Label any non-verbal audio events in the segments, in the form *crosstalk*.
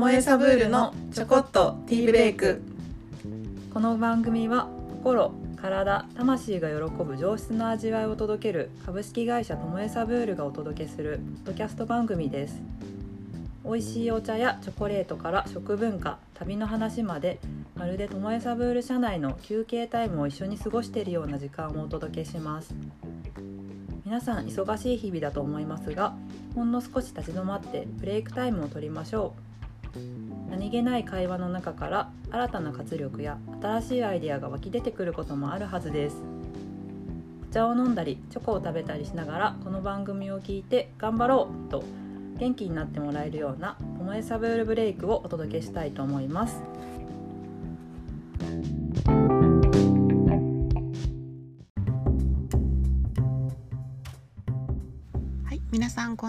もえサブールのちょこっとティーブレイク。この番組は心体魂が喜ぶ上質な味わいを届ける株式会社ともえサブールがお届けするポッドキャスト番組です。美味しいお茶やチョコレートから食文化旅の話までまるでともえサブール社内の休憩タイムを一緒に過ごしているような時間をお届けします。皆さん忙しい日々だと思いますがほんの少し立ち止まってブレイクタイムを取りましょう。何気ない会話の中から新たな活力や新しいアイデアが湧き出てくることもあるはずです。お茶を飲んだりチョコを食べたりしながらこの番組を聞いて頑張ろうと元気になってもらえるような「ともえサブールブレイク」をお届けしたいと思います。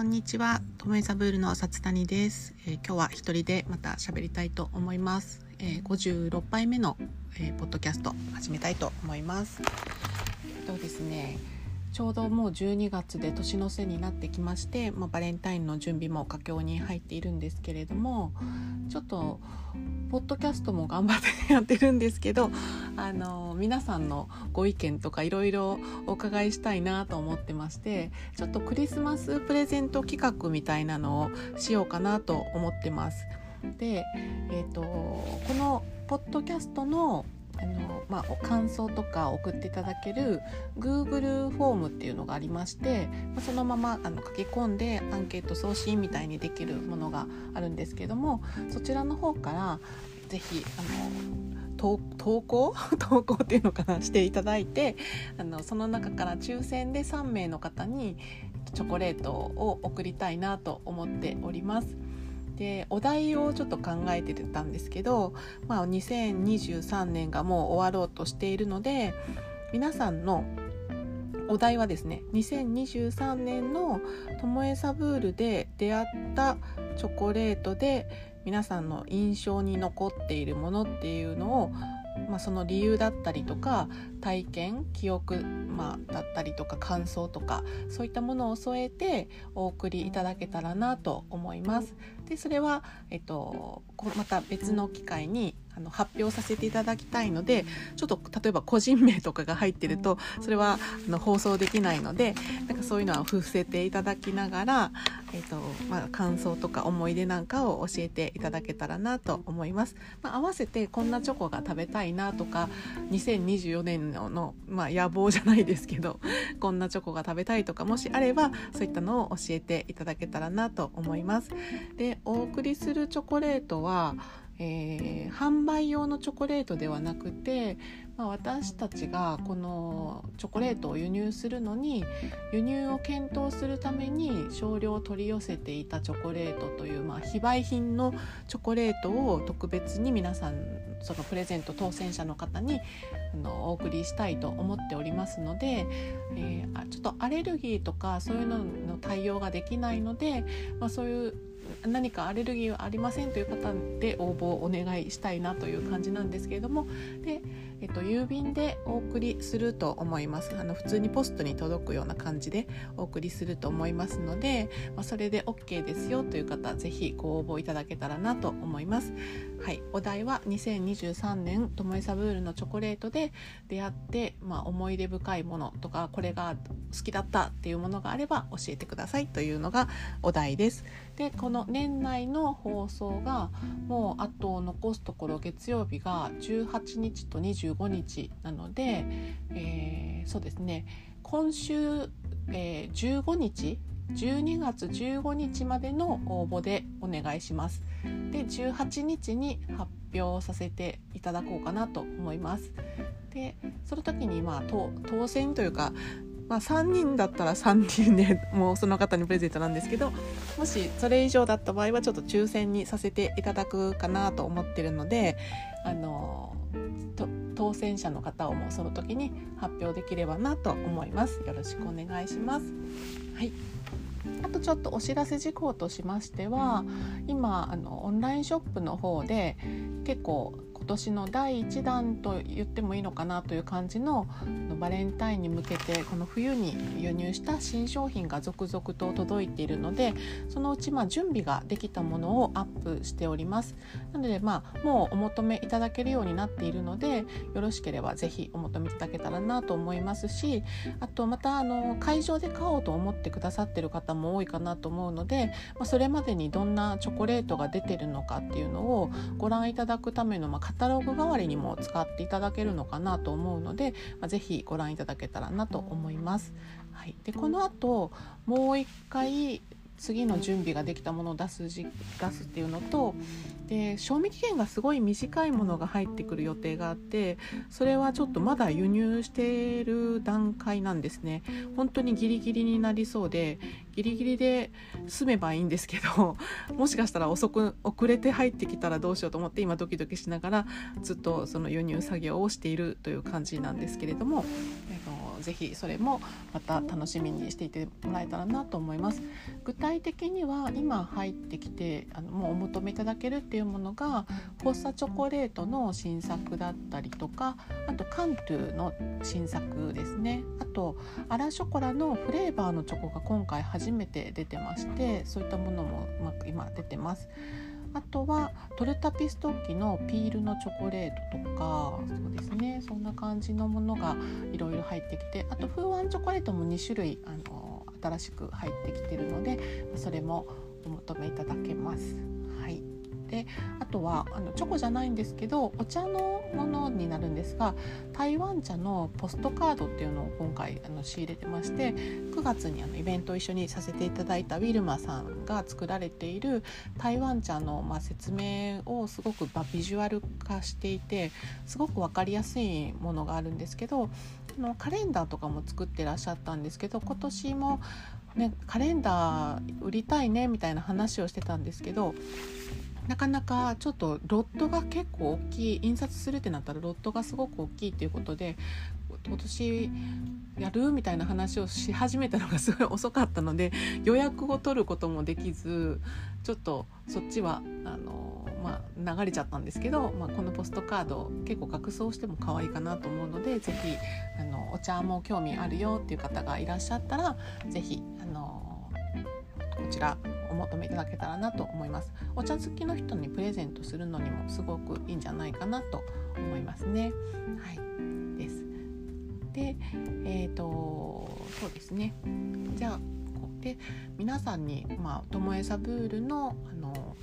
んこんにちは。トメザブールのさつたにです、えー今日は一人でまた喋りたいと思います、えー56杯目の、えーポッドキャスト始めたいと思います。えっとですねちょうどもう12月で年の瀬になってきまして、まあ、バレンタインの準備も佳境に入っているんですけれどもちょっとポッドキャストも頑張ってやってるんですけどあの皆さんのご意見とかいろいろお伺いしたいなと思ってましてちょっとクリスマスプレゼント企画みたいなのをしようかなと思ってます。で、えー、とこのポッドキャストのあの、まあ、感想とか送っていただける Google フォームっていうのがありましてまそのままあの書き込んでアンケート送信みたいにできるものがあるんですけどもそちらの方からぜひあの投投稿？*laughs* 投稿っていうのかな？していただいてあのその中から抽選で3名の方にチョコレートを送りたいなと思っております。でお題をちょっと考えてたんですけど、まあ、2023年がもう終わろうとしているので皆さんのお題はですね2023年のともえサブールで出会ったチョコレートで皆さんの印象に残っているものっていうのを、まあ、その理由だったりとか体験記憶、まあ、だったりとか感想とかそういったものを添えてお送りいただけたらなと思います。でそれは、えっと、また別の機会にあの発表させていただきたいのでちょっと例えば個人名とかが入ってるとそれはあの放送できないのでなんかそういうのは伏せていただきながら、えっとまあ、感想とか思い出なんかを教えていただけたらなと思います。まあ、合わせてこんなチョコが食べたいなとか2024年のの、まあ、野望じゃないですけど *laughs* こんなチョコが食べたいとかもしあればそういったのを教えていただけたらなと思います。でお送りするチョコレートはえー販売用のチョコレートではなくて、まあ、私たちがこのチョコレートを輸入するのに輸入を検討するために少量取り寄せていたチョコレートという、まあ、非売品のチョコレートを特別に皆さんそのプレゼント当選者の方にのお送りしたいと思っておりますので、えーちょっとアレルギーとかそういうのの対応ができないので、まあ、そういう何かアレルギーはありませんという方で応募をお願いしたいなという感じなんですけれどもで、えっと、郵便でお送りすると思いますあの普通にポストに届くような感じでお送りすると思いますので、まあ、それで OK ですよという方ぜひご応募いただけたらなと思います。はい、お題は2023年ともえサブールのチョコレートで出会って、まあ、思い出深いものとかこれが好きだったっていうものがあれば教えてくださいというのがお題です。でこの年内の放送がもうあと残すところ月曜日が18日と25日なので、えーそうですね今週、えー15日12月15日までの応募でお願いします。で18日に発表させていただこうかなと思います。でその時にまあ当当選というか、まあ、3人だったら3人でもうその方にプレゼントなんですけどもしそれ以上だった場合はちょっと抽選にさせていただくかなと思ってるのであのと当選者の方をもうその時に発表できればなと思います。よろしくお願いします。はいあとちょっとお知らせ事項としましては今あのオンラインショップの方で結構今年の第1弾と言ってもいいのかなという感じのバレンタインに向けてこの冬に輸入した新商品が続々と届いているのでそのうちま準備ができたものをアップしております。なのでまあもうお求めいただけるようになっているのでよろしければ是非お求めいただけたらなと思いますしあとまたあの会場で買おうと思ってくださってる方も多いかなと思うので、まあ、それまでにどんなチョコレートが出てるのかっていうのをご覧いただくための、まあ、カタログ代わりにも使っていただけるのかなと思うので、まあ、ぜひご覧いただけたらなと思います。はい、でこの後もう一回次の準備ができたものを出す出すっていうのとで賞味期限がすごい短いものが入ってくる予定があってそれはちょっとまだ輸入している段階なんですね。本当にギリギリになりそうでギリギリで済めばいいんですけど *laughs* もしかしたら遅く遅れて入ってきたらどうしようと思って今ドキドキしながらずっとその輸入作業をしているという感じなんですけれども、ぜひそれもまた楽しみにしていてもらえたらなと思います。具体的には今入ってきてあのもうお求めいただけるっていうものがフォッサチョコレートの新作だったりとかあとカントゥの新作ですねあとアラショコラのフレーバーのチョコが今回初めて出てましてそういったものもうまく今出てます。あとはトルタピストッキのピールのチョコレートとかそうですねそんな感じのものがいろいろ入ってきてあと風ンチョコレートも2種類あの新しく入ってきてるのでそれもお求めいただけます。であとはあのチョコじゃないんですけどお茶のものになるんですが台湾茶のポストカードっていうのを今回あの仕入れてまして9月にあのイベントを一緒にさせていただいたウィルマさんが作られている台湾茶の、まあ、説明をすごく、まあ、ビジュアル化していてすごく分かりやすいものがあるんですけどのカレンダーとかも作ってらっしゃったんですけど今年も、ね、カレンダー売りたいねみたいな話をしてたんですけどなかなかちょっとロットが結構大きい印刷するってなったらロットがすごく大きいっていうことで今年やるみたいな話をし始めたのがすごい遅かったので *laughs* 予約を取ることもできずちょっとそっちはあの、まあ、流れちゃったんですけど、まあ、このポストカード結構額装しても可愛いかなと思うので是非お茶も興味あるよっていう方がいらっしゃったら是非あのこちらお求めいただけたらなと思います。お茶好きの人にプレゼントするのにもすごくいいんじゃないかなと思いますね。はい。です。でえっ、ー、とそうですね。じゃあで皆さんにまあともえサブールのあの、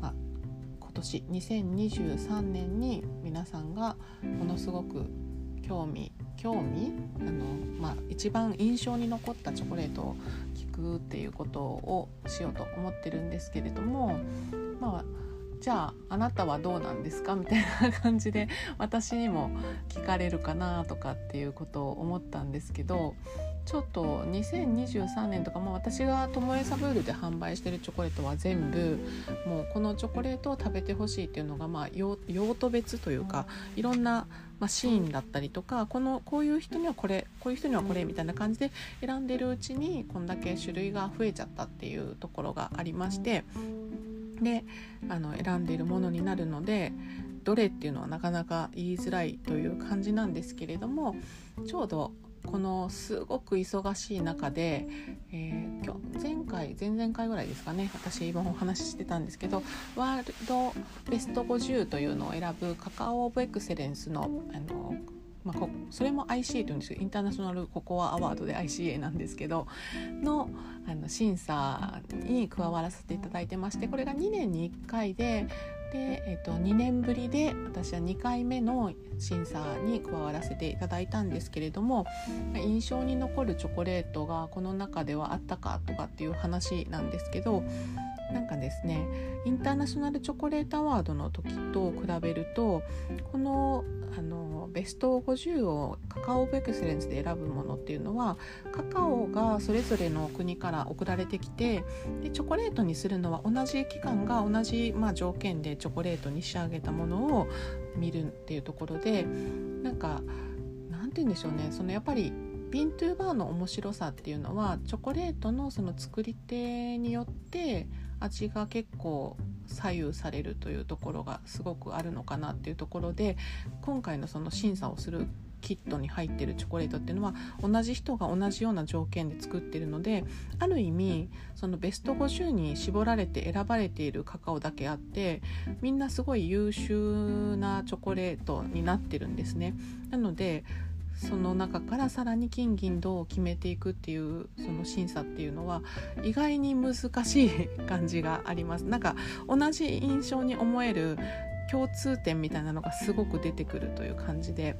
ま、今年2023年に皆さんがものすごく興味興味あの、まあ、一番印象に残ったチョコレートを聞くっていうことをしようと思ってるんですけれどもまあじゃああなたはどうなんですかみたいな感じで私にも聞かれるかなとかっていうことを思ったんですけどちょっと2023年とかも私がともえサブールで販売してるチョコレートは全部もうこのチョコレートを食べてほしいっていうのがまあ用途別というかいろんな、まあ、シーンだったりとかこのこういう人にはこれこういう人にはこれみたいな感じで選んでるうちにこんだけ種類が増えちゃったっていうところがありましてであの選んでいるものになるのでどれっていうのはなかなか言いづらいという感じなんですけれどもちょうどこのすごく忙しい中で、えー、今日前回前々回ぐらいですかね私今お話ししてたんですけどワールドベスト50というのを選ぶカカオ・オブ・エクセレンスのあのまあ、それも ICA というんですけどインターナショナルココアアワードで ICA なんですけどのあの審査に加わらせていただいてましてこれが2年に1回でで、えーと、2年ぶりで私は2回目の審査に加わらせていただいたんですけれども印象に残るチョコレートがこの中ではあったかとかっていう話なんですけどなんかですねインターナショナルチョコレートアワードの時と比べるとこのあのベスト50をカカオ・オブ・エクセレンスで選ぶものっていうのはカカオがそれぞれの国から送られてきてでチョコレートにするのは同じ期間が同じ、まあ、条件でチョコレートに仕上げたものを見るっていうところでなんかなんて言うんでしょうね。そのやっぱりビントゥーバーの面白さっていうのはチョコレートのその作り手によって味が結構左右されるというところがすごくあるのかなっていうところで今回のその審査をするキットに入ってるチョコレートっていうのは同じ人が同じような条件で作ってるのである意味そのベスト50に絞られて選ばれているカカオだけあってみんなすごい優秀なチョコレートになってるんですね。なのでその中からさらに金銀銅を決めていくっていうその審査っていうのは意外に難しい感じがあります。なんか同じ印象に思える共通点みたいなのがすごく出てくるという感じで。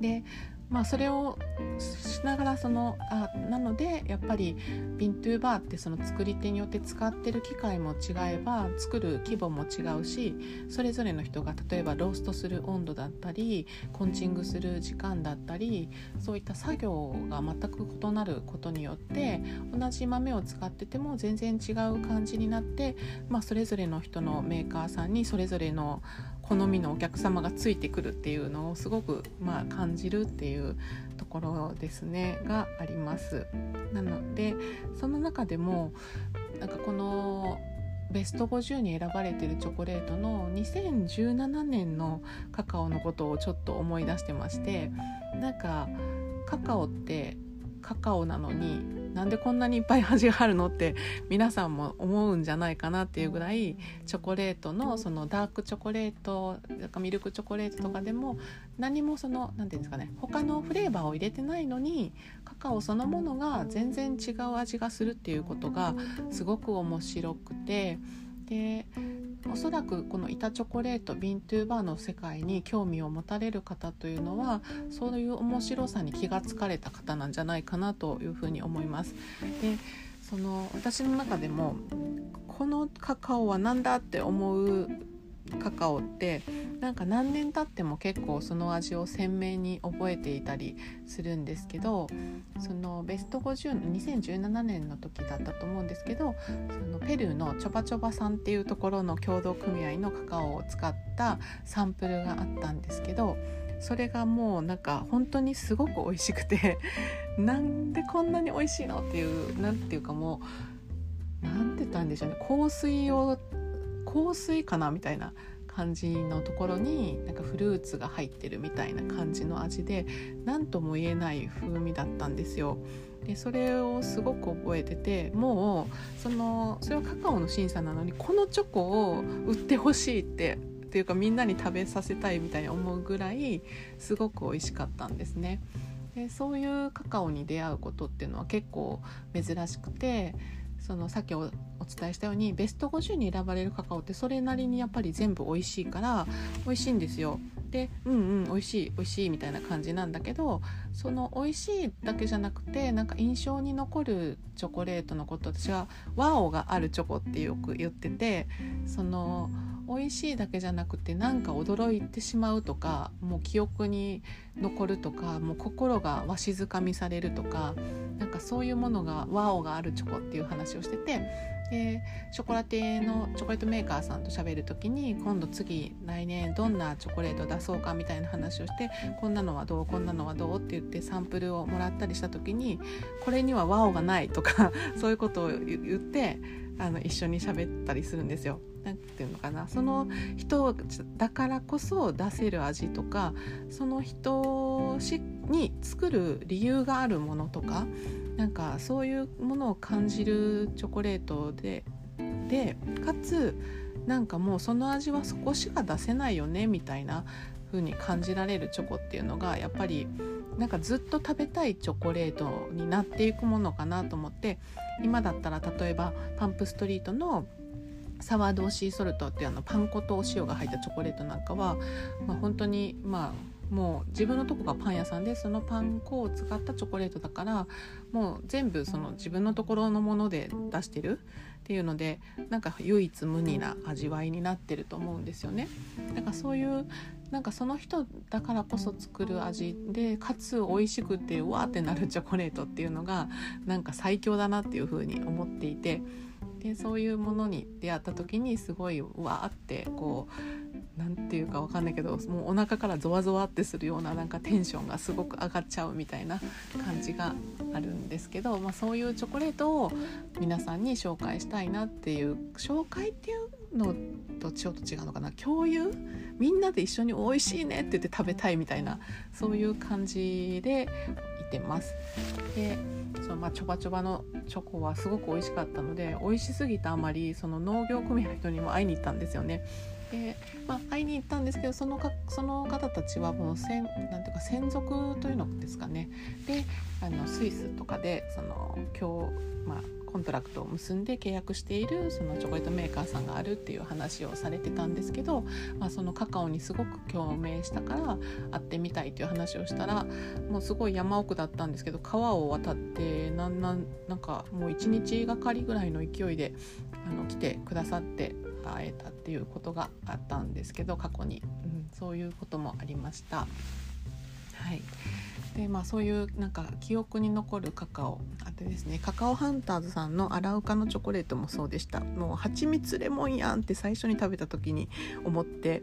でまあ、それをしながらそのあなのでやっぱりビントゥーバーってその作り手によって使ってる機械も違えば作る規模も違うしそれぞれの人が例えばローストする温度だったりコンチングする時間だったりそういった作業が全く異なることによって同じ豆を使ってても全然違う感じになって、まあ、それぞれの人のメーカーさんにそれぞれの好みのお客様がついてくるっていうのをすごくまあ感じるっていうところですねがあります。なのでその中でもなんかこのベスト50に選ばれてるチョコレートの2017年のカカオのことをちょっと思い出してましてなんかカカオってカカオなのになんでこんなにいっぱい味があるのって皆さんも思うんじゃないかなっていうぐらいチョコレートのそのダークチョコレートかミルクチョコレートとかでも何もその何て言うんですかね他のフレーバーを入れてないのにカカオそのものが全然違う味がするっていうことがすごく面白くてでおそらくこの板チョコレートビントゥーバーの世界に興味を持たれる方というのはそういう面白さに気がつかれた方なんじゃないかなというふうに思います。でその私の中でもこのカカオは何だって思うカカオってなんか何年経っても結構その味を鮮明に覚えていたりするんですけどそのベスト50の2017年の時だったと思うんですけどそのペルーのチョバチョバさんっていうところの協同組合のカカオを使ったサンプルがあったんですけどそれがもうなんか本当にすごく美味しくて *laughs* なんでこんなに美味しいのっていう何ていうかもう何て言ったんでしょうね。香水を香水かなみたいな感じのところになんかフルーツが入ってるみたいな感じの味で何とも言えない風味だったんですよ。でそれをすごく覚えててもうそのそれはカカオの審査なのにこのチョコを売ってほしいってっていうかみんなに食べさせたいみたいに思うぐらいすごく美味しかったんですね。でそういうカカオに出会うことっていうのは結構珍しくてそのさっきお伝えしたようにベスト50に選ばれるカカオってそれなりにやっぱり全部美味しいから美味しいんですよ。でうんうん美味しい美味しいみたいな感じなんだけどその美味しいだけじゃなくてなんか印象に残るチョコレートのこと私はワオがあるチョコってよく言っててその美味しいだけじゃなくてなんか驚いてしまうとかもう記憶に残るとかもう心がわしづかみされるとかなんかそういうものがワオがあるチョコっていう話をしててでショコラティエのチョコレートメーカーさんと喋る時に今度次来年どんなチョコレート出そうかみたいな話をしてこんなのはどうこんなのはどうって言ってサンプルをもらったりした時にこれにはワオがないとかそういうことを言ってあの一緒に喋ったりするんですよ。なんていうのかなその人だからこそ出せる味とかその人に作る理由があるものとかなんかそういうものを感じるチョコレートででかつなんかもうその味はそこしか出せないよねみたいな風に感じられるチョコっていうのがやっぱりなんかずっと食べたいチョコレートになっていくものかなと思って今だったら例えばパンプストリートのサワードシーソルトっていうあのパン粉とお塩が入ったチョコレートなんかは、まあ、本当にまあもう自分のとこがパン屋さんでそのパン粉を使ったチョコレートだからもう全部その自分のところのもので出してるっていうのでなんか唯一無二な味わいになってると思うんですよね。だからそういうなんかその人だからこそ作る味でかつ美味しくてわーってなるチョコレートっていうのがなんか最強だなっていうふうに思っていてでそういうものに出会った時にすごいうわーってこう何て言うか分かんないけどもうお腹からゾワゾワってするようななんかテンションがすごく上がっちゃうみたいな感じがあるんですけど、まあ、そういうチョコレートを皆さんに紹介したいなっていう紹介っていうのとちょっと違うのかな。共有？みんなで一緒に美味しいねって言って食べたいみたいなそういう感じでいてます。でそのまあちょばちょばのチョコはすごく美味しかったので美味しすぎたあまりその農業組合の人にも会いに行ったんですよね。で、まあ、会いに行ったんですけどそのかその方たちはもうせんなんていうか専属というのですかねであのスイスとかでその今日、まあ、コントラクトを結んで契約しているそのチョコレートメーカーさんがあるっていう話をされてたんですけど、まあ、そのカカオにすごく共鳴したから会ってみたいという話をしたらもうすごい山奥だったんですけど川を渡ってなんなんなんかもう一日がかりぐらいの勢いであの来てくださって会えたっていうことがあったんですけど過去に、うん、そういうこともありました。はいでまあ、そういうなんか記憶に残るカカオあとですねカカオハンターズさんのアラウカのチョコレートもそうでした。もう蜂蜜レモンやんって最初に食べた時に思って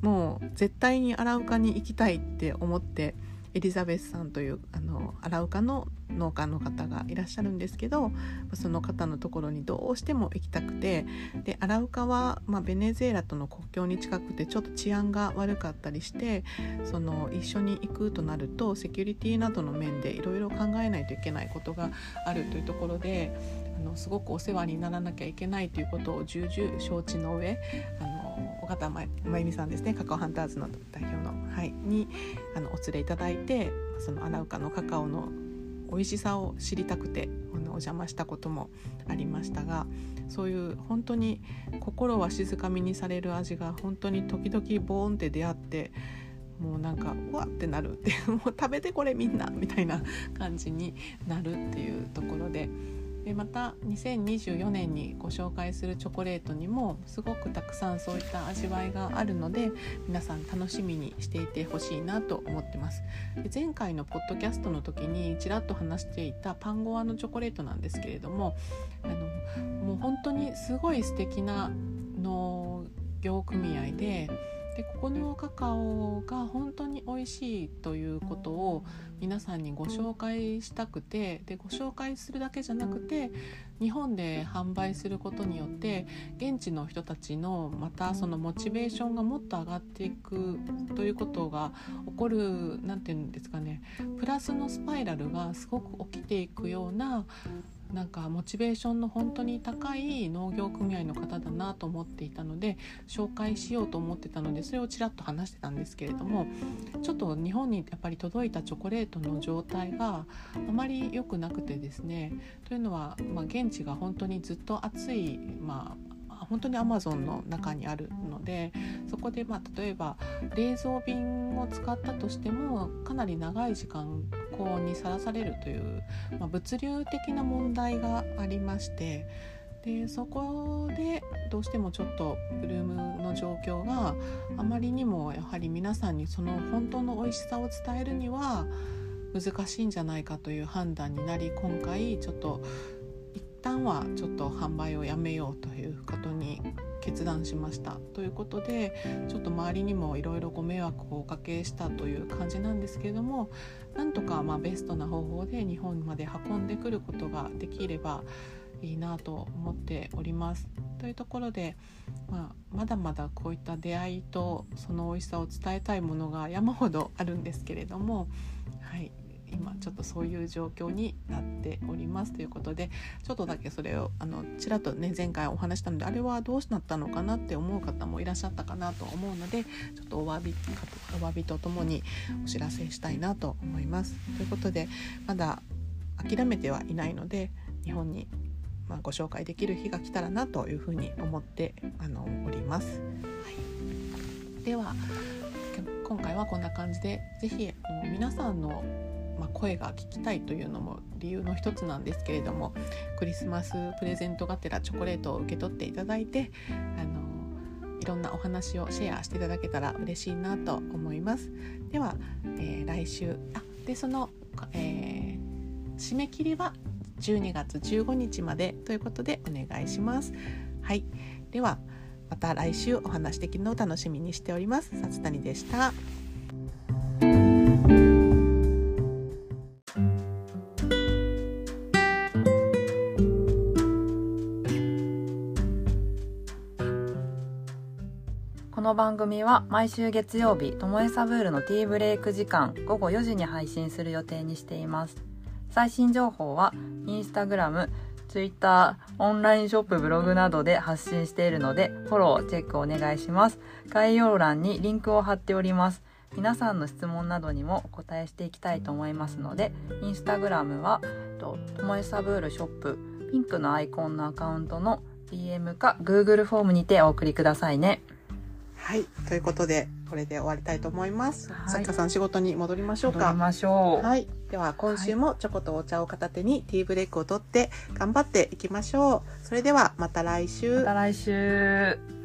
もう絶対にアラウカに行きたいって思ってエリザベスさんというあのアラウカの農家の方がいらっしゃるんですけどその方のところにどうしても行きたくてでアラウカは、まあ、ベネズエラとの国境に近くてちょっと治安が悪かったりしてその一緒に行くとなるとセキュリティなどの面でいろいろ考えないといけないことがあるというところであのすごくお世話にならなきゃいけないということを重々承知の上あの尾形真由美さんですねカカオハンターズの代表の、はい、にあのお連れいただいてそのアナウカのカカオの美味しさを知りたくてあのお邪魔したこともありましたがそういう本当に心は静かみにされる味が本当に時々ボーンって出会ってもうなんかうわってなるってもう食べてこれみんなみたいな感じになるっていうところで。でまた2024年にご紹介するチョコレートにもすごくたくさんそういった味わいがあるので皆さん楽しみにしていてほしいなと思ってます。で前回のポッドキャストの時にちらっと話していたパンゴアのチョコレートなんですけれどもあのもう本当にすごい素敵な農業組合ででここのカカオが本当に美味しいということを皆さんにご紹介したくてでご紹介するだけじゃなくて日本で販売することによって現地の人たちのまたそのモチベーションがもっと上がっていくということが起こる何て言うんですかねプラスのスパイラルがすごく起きていくようななんかモチベーションの本当に高い農業組合の方だなと思っていたので紹介しようと思ってたのでそれをちらっと話してたんですけれどもちょっと日本にやっぱり届いたチョコレートの状態があまり良くなくてですねというのは、まあ、現地が本当にずっと暑い、まあ、本当にアマゾンの中にあるのでそこでまあ例えば冷蔵便を使ったとしてもかなり長い時間高温にさらされるという、まあ、物流的な問題がありましてでそこでどうしてもちょっとブルームの状況があまりにもやはり皆さんにその本当の美味しさを伝えるには難しいんじゃないかという判断になり今回ちょっと一旦はちょっと販売をやめようということに決断しましたということでちょっと周りにもいろいろご迷惑をおかけしたという感じなんですけれどもなんとかまベストな方法で日本まで運んでくることができればいいなと思っております。というところで、まあ、まだまだこういった出会いとその美味しさを伝えたいものが山ほどあるんですけれども、はい、今ちょっとそういう状況になっておりますということでちょっとだけそれをあのちらっとね前回お話したのであれはどうなったのかなって思う方もいらっしゃったかなと思うのでちょっとお詫びお詫びとともにお知らせしたいなと思います。ということでまだ諦めてはいないので日本にまあ、ご紹介できる日が来たらなというふうに思ってあのおります。はい、では今回はこんな感じで是非皆さんのまあ、声が聞きたいというのも理由の一つなんですけれどもクリスマスプレゼントがてらチョコレートを受け取っていただいてあのいろんなお話をシェアしていただけたら嬉しいなと思います。では、えー、来週あでその、えー、締め切りは12月15日までということでお願いします。はい、ではまた来週お話できるのを楽しみにしております。さつたにでした。組は毎週月曜日ともえサブールのティーブレイク時間午後4時に配信する予定にしています最新情報はインスタグラムツイッター、オンラインショップ、ブログなどで発信しているので、フォロー、チェックお願いします。概要欄にリンクを貼っております。皆さんの質問などにもお答えしていきたいと思いますので、インスタグラムは、ともえサブールショップ、ピンクのアイコンのアカウントの DM か Google フォームにてお送りくださいね。はい、ということで、これで終わりたいと思います。はいさきかさん仕事に戻りましょうか。戻りましょう。はい、では今週もチョコとお茶を片手にティーブレイクを取って頑張っていきましょう。それではまた来週。また来週。